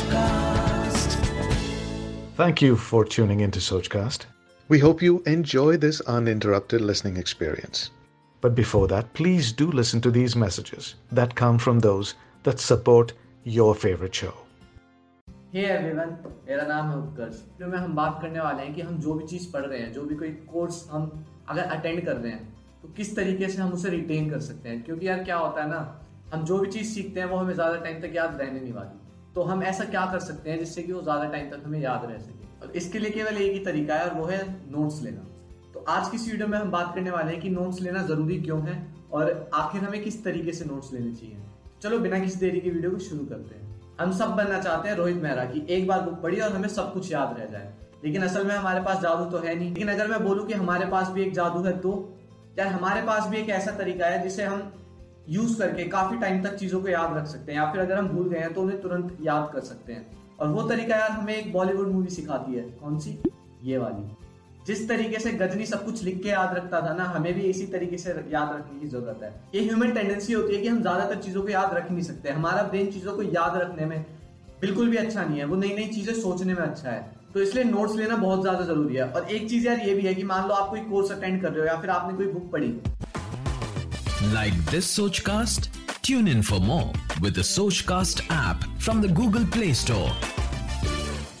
Sochcast. Thank you for tuning into Sochcast. We hope you enjoy this uninterrupted listening experience. But before that, please do listen to these messages that come from those that support your favorite show. Hey everyone मेरा नाम है उत्कर्ष video में हम बात करने वाले हैं कि हम जो भी चीज़ पढ़ रहे हैं जो भी कोई कोर्स हम अगर अटेंड कर रहे हैं तो किस तरीके से हम उसे रिटेन कर सकते हैं क्योंकि यार क्या होता है ना हम जो भी चीज़ सीखते हैं वो हमें ज़्यादा टाइम तक याद रहने नहीं वाली तो हम ऐसा क्या कर सकते हैं जिससे कि वो ज़्यादा टाइम तक हमें याद रह सके? और इसके लिए केवल एक ही तरीका है, और वो है नोट्स लेना। तो आज की वीडियो में हम बात करने वाले हैं कि नोट्स लेना ज़रूरी क्यों है, और आखिर हमें किस तरीके से नोट्स लेने चाहिए। चलो, बिना किसी देरी की वीडियो को शुरू करते हैं। हम सब बनना चाहते हैं रोहित मेहरा की, एक बार बुक पढ़ी और हमें सब कुछ याद रह जाए। लेकिन असल में हमारे पास जादू तो है नहीं। लेकिन अगर मैं बोलूँ कि हमारे पास भी एक जादू है तो? यार, हमारे पास भी एक ऐसा तरीका है जिसे हम यूज़ करके काफ़ी टाइम तक चीज़ों को याद रख सकते हैं, या फिर अगर हम भूल गए हैं तो उन्हें तुरंत याद कर सकते हैं। और वो तरीका यार हमें एक बॉलीवुड मूवी सिखाती है। कौन सी? ये वाली। जिस तरीके से गजनी सब कुछ लिख के याद रखता था ना, हमें भी इसी तरीके से याद रखने की ज़रूरत है। ये ह्यूमन टेंडेंसी होती है कि हम ज़्यादातर चीज़ों को याद रख नहीं सकते। हमारा ब्रेन चीज़ों को याद रखने में बिल्कुल भी अच्छा नहीं है। वो नई नई चीज़ें सोचने में अच्छा है। तो इसलिए नोट्स लेना बहुत ज़्यादा ज़रूरी है। और एक चीज़ यार ये भी है कि मान लो आप कोई कोर्स अटेंड कर रहे हो या फिर आपने कोई बुक पढ़ी। Like this Sochcast? Tune in for more with the Sochcast app from the Google Play Store.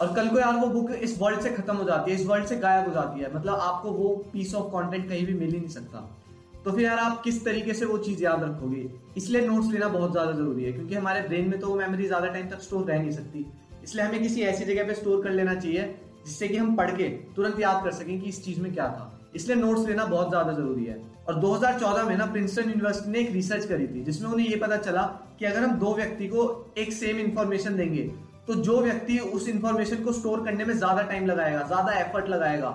और कल को यार वो बुक इस वर्ल्ड से खत्म हो जाती है, इस वर्ल्ड से गायब हो जाती है। मतलब आपको वो पीस ऑफ़ कंटेंट कहीं भी मिल ही नहीं सकता। तो फिर यार आप किस तरीके से वो चीज़ याद रखोगे? इसलिए नोट्स लेना बहुत ज़्यादा ज़रूरी है, क्योंकि हमारे ब्रेन में तो वो मेमोरी ज़्यादा टाइम तक स्टोर रह नहीं सकती। इसलिए हमें किसी ऐसी जगह पे स्टोर कर लेना चाहिए, जिससे कि हम पढ़ के तुरंत याद कर सकें कि इस चीज़ में क्या था। इसलिए नोट्स लेना बहुत ज़्यादा ज़रूरी है। और 2014 में ना प्रिंसटन यूनिवर्सिटी ने एक रिसर्च करी थी, जिसमें उन्हें ये पता चला कि अगर हम दो व्यक्ति को एक सेम इंफॉर्मेशन देंगे तो जो व्यक्ति उस इंफॉर्मेशन को स्टोर करने में ज़्यादा टाइम लगाएगा, ज़्यादा एफर्ट लगाएगा,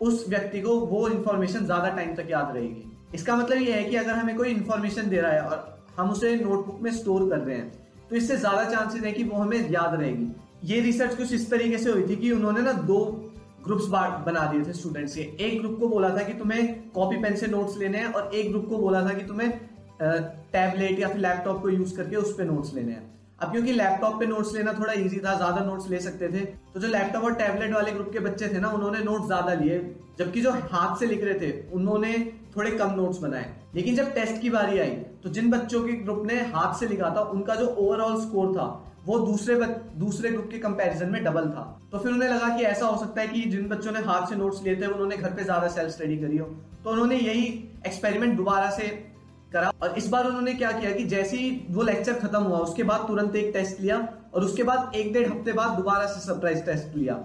उस व्यक्ति को वो इंफॉर्मेशन ज़्यादा टाइम तक याद रहेगी। इसका मतलब ये है कि अगर हमें कोई इंफॉर्मेशन दे रहा है और हम उसे नोटबुक में स्टोर कर रहे हैं तो इससे ज़्यादा चांसेस है कि वो हमें याद रहेगी। ये रिसर्च कुछ इस तरीके से हुई थी कि उन्होंने ना दो ग्रुप्स बना दिए थे स्टूडेंट्स के एक ग्रुप को बोला था कि तुम्हें कॉपी पेन से नोट्स लेने हैं और एक ग्रुप को बोला था कि तुम्हें टैबलेट या फिर लैपटॉप को यूज़ करके उस पर नोट्स लेने हैं। अब क्योंकि लैपटॉप पे नोट्स लेना थोड़ा इजी था, ज़्यादा नोट्स ले सकते थे तो जो लैपटॉप और टैबलेट वाले ग्रुप के बच्चे थे ना, उन्होंने नोट्स ज़्यादा लिए। जबकि जो हाथ से लिख रहे थे, उन्होंने थोड़े कम नोट्स बनाए। लेकिन जब टेस्ट की बारी आई तो जिन बच्चों के ग्रुप ने हाथ से लिखा था, उनका जो ओवरऑल स्कोर था वो दूसरे दूसरे ग्रुप के कंपैरिजन में डबल था। तो फिर उन्हें लगा कि ऐसा हो सकता है कि जिन बच्चों ने हाथ से नोट्स लिए थे, उन्होंने घर पे ज़्यादा सेल्फ स्टडी करी हो। तो उन्होंने यही एक्सपेरिमेंट दोबारा से करा। और इस बार उन्होंने क्या किया कि जैसे ही वो लेक्चर खत्म हुआ, उसके बाद तुरंत एक टेस्ट लिया और उसके बाद एक डेढ़ हफ़्ते बाद दोबारा से सरप्राइज़ टेस्ट लिया।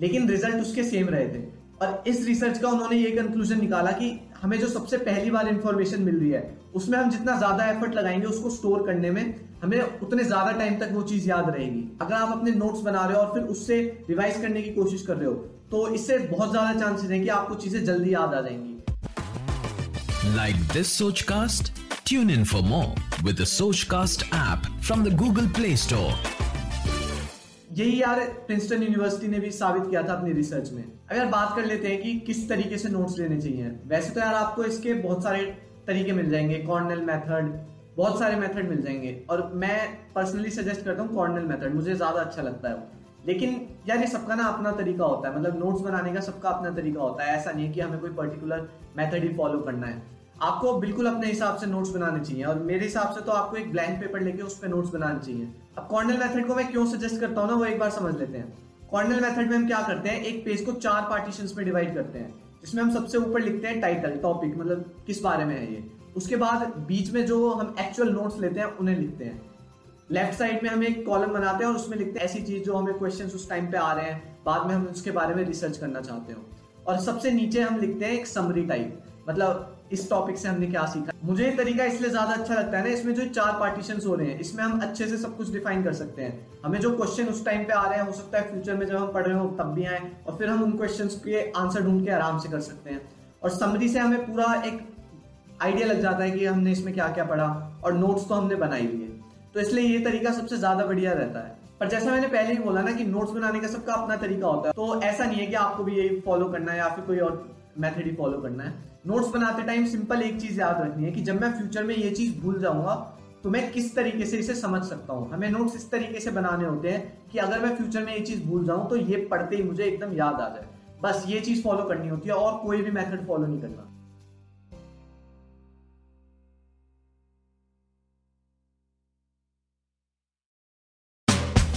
लेकिन रिज़ल्ट उसके सेम रहे थे। और इस रिसर्च का उन्होंने ये कंक्लूजन निकाला कि हमें जो सबसे पहली बार इंफॉर्मेशन मिल रही है, उसमें हम जितना ज़्यादा एफर्ट लगाएँगे, उसको स्टोर करने में हमें उतने ज़्यादा टाइम तक वो चीज़ याद रहेगी अगर आप अपने नोट्स बना रहे हो और फिर उससे रिवाइज करने की कोशिश कर रहे हो तो इससे बहुत ज़्यादा चांसेस है कि आपको चीज़ें जल्दी याद आ जाएँगी Like this Sochcast? Tune in for more with the Sochcast app from the Google Play Store. यही यार प्रिंसटन यूनिवर्सिटी ने भी साबित किया था अपनी रिसर्च में। अगर बात कर लेते हैं कि किस तरीके से नोट्स लेने चाहिए। वैसे तो यार आपको इसके बहुत सारे तरीके मिल जाएँगे। कॉर्नल मेथड बहुत सारे मेथड मिल जाएँगे। और मैं पर्सनली सजेस्ट करता हूँ कॉर्नल मेथड मुझे ज़्यादा अच्छा लगता है लेकिन यार ये सबका ना अपना तरीका होता है। मतलब नोट्स बनाने का सबका अपना तरीका होता है। ऐसा नहीं है कि हमें कोई पर्टिकुलर मेथड ही फॉलो करना है। आपको बिल्कुल अपने हिसाब से नोट्स बनाने चाहिए और मेरे हिसाब से तो आपको एक ब्लैंक पेपर लेके उस पर नोट्स बनाने चाहिए। अब कॉर्नल मेथड को मैं क्यों सजेस्ट करता हूँ ना, वो एक बार समझ लेते हैं। कॉर्नल मेथड में हम क्या करते हैं, एक पेज को चार पार्टीशन में डिवाइड करते हैं, जिसमें हम सबसे ऊपर लिखते हैं टाइटल टॉपिक मतलब किस बारे में है ये। उसके बाद बीच में जो हम एक्चुअल नोट्स लेते हैं, उन्हें लिखते हैं। लेफ़्ट साइड में हम एक कॉलम बनाते हैं और उसमें लिखते हैं ऐसी चीज़ जो हमें क्वेश्चन उस टाइम पे आ रहे हैं, बाद में हम उसके बारे में रिसर्च करना चाहते हो। और सबसे नीचे हम लिखते हैं एक समरी टाइप मतलब इस टॉपिक से हमने क्या सीखा? मुझे ये तरीका इसलिए ज़्यादा अच्छा लगता है ना, इसमें जो चार पार्टीशन हो रहे हैं, इसमें हम अच्छे से सब कुछ डिफाइन कर सकते हैं। हमें जो क्वेश्चन उस टाइम पे आ रहे हैं, हो सकता है फ्यूचर में जब हम पढ़ रहे हो, तब भी आए, और फिर हम उन क्वेश्चन के आंसर ढूंढ के आराम से कर सकते हैं। और समरी से हमें पूरा एक आइडिया लग जाता है कि हमने इसमें क्या क्या पढ़ा, और नोट्स तो हमने बनाई हुई है। तो इसलिए ये तरीका सबसे ज़्यादा बढ़िया रहता है। पर जैसा मैंने पहले ही बोला ना कि नोट्स बनाने का सबका अपना तरीका होता है तो ऐसा नहीं है कि आपको भी यही फॉलो करना है या फिर कोई और मेथड ही फॉलो करना है। नोट्स बनाते टाइम सिंपल एक चीज़ याद रखनी है कि जब मैं फ्यूचर में ये चीज़ भूल जाऊँगा तो मैं किस तरीके से इसे समझ सकता हूँ? हमें नोट्स इस तरीके से बनाने होते हैं कि अगर मैं फ्यूचर में ये चीज़ भूल जाऊँ तो ये पढ़ते ही मुझे एकदम याद आ जाए। बस ये चीज़ फॉलो करनी होती है और कोई भी मेथड फॉलो नहीं करना।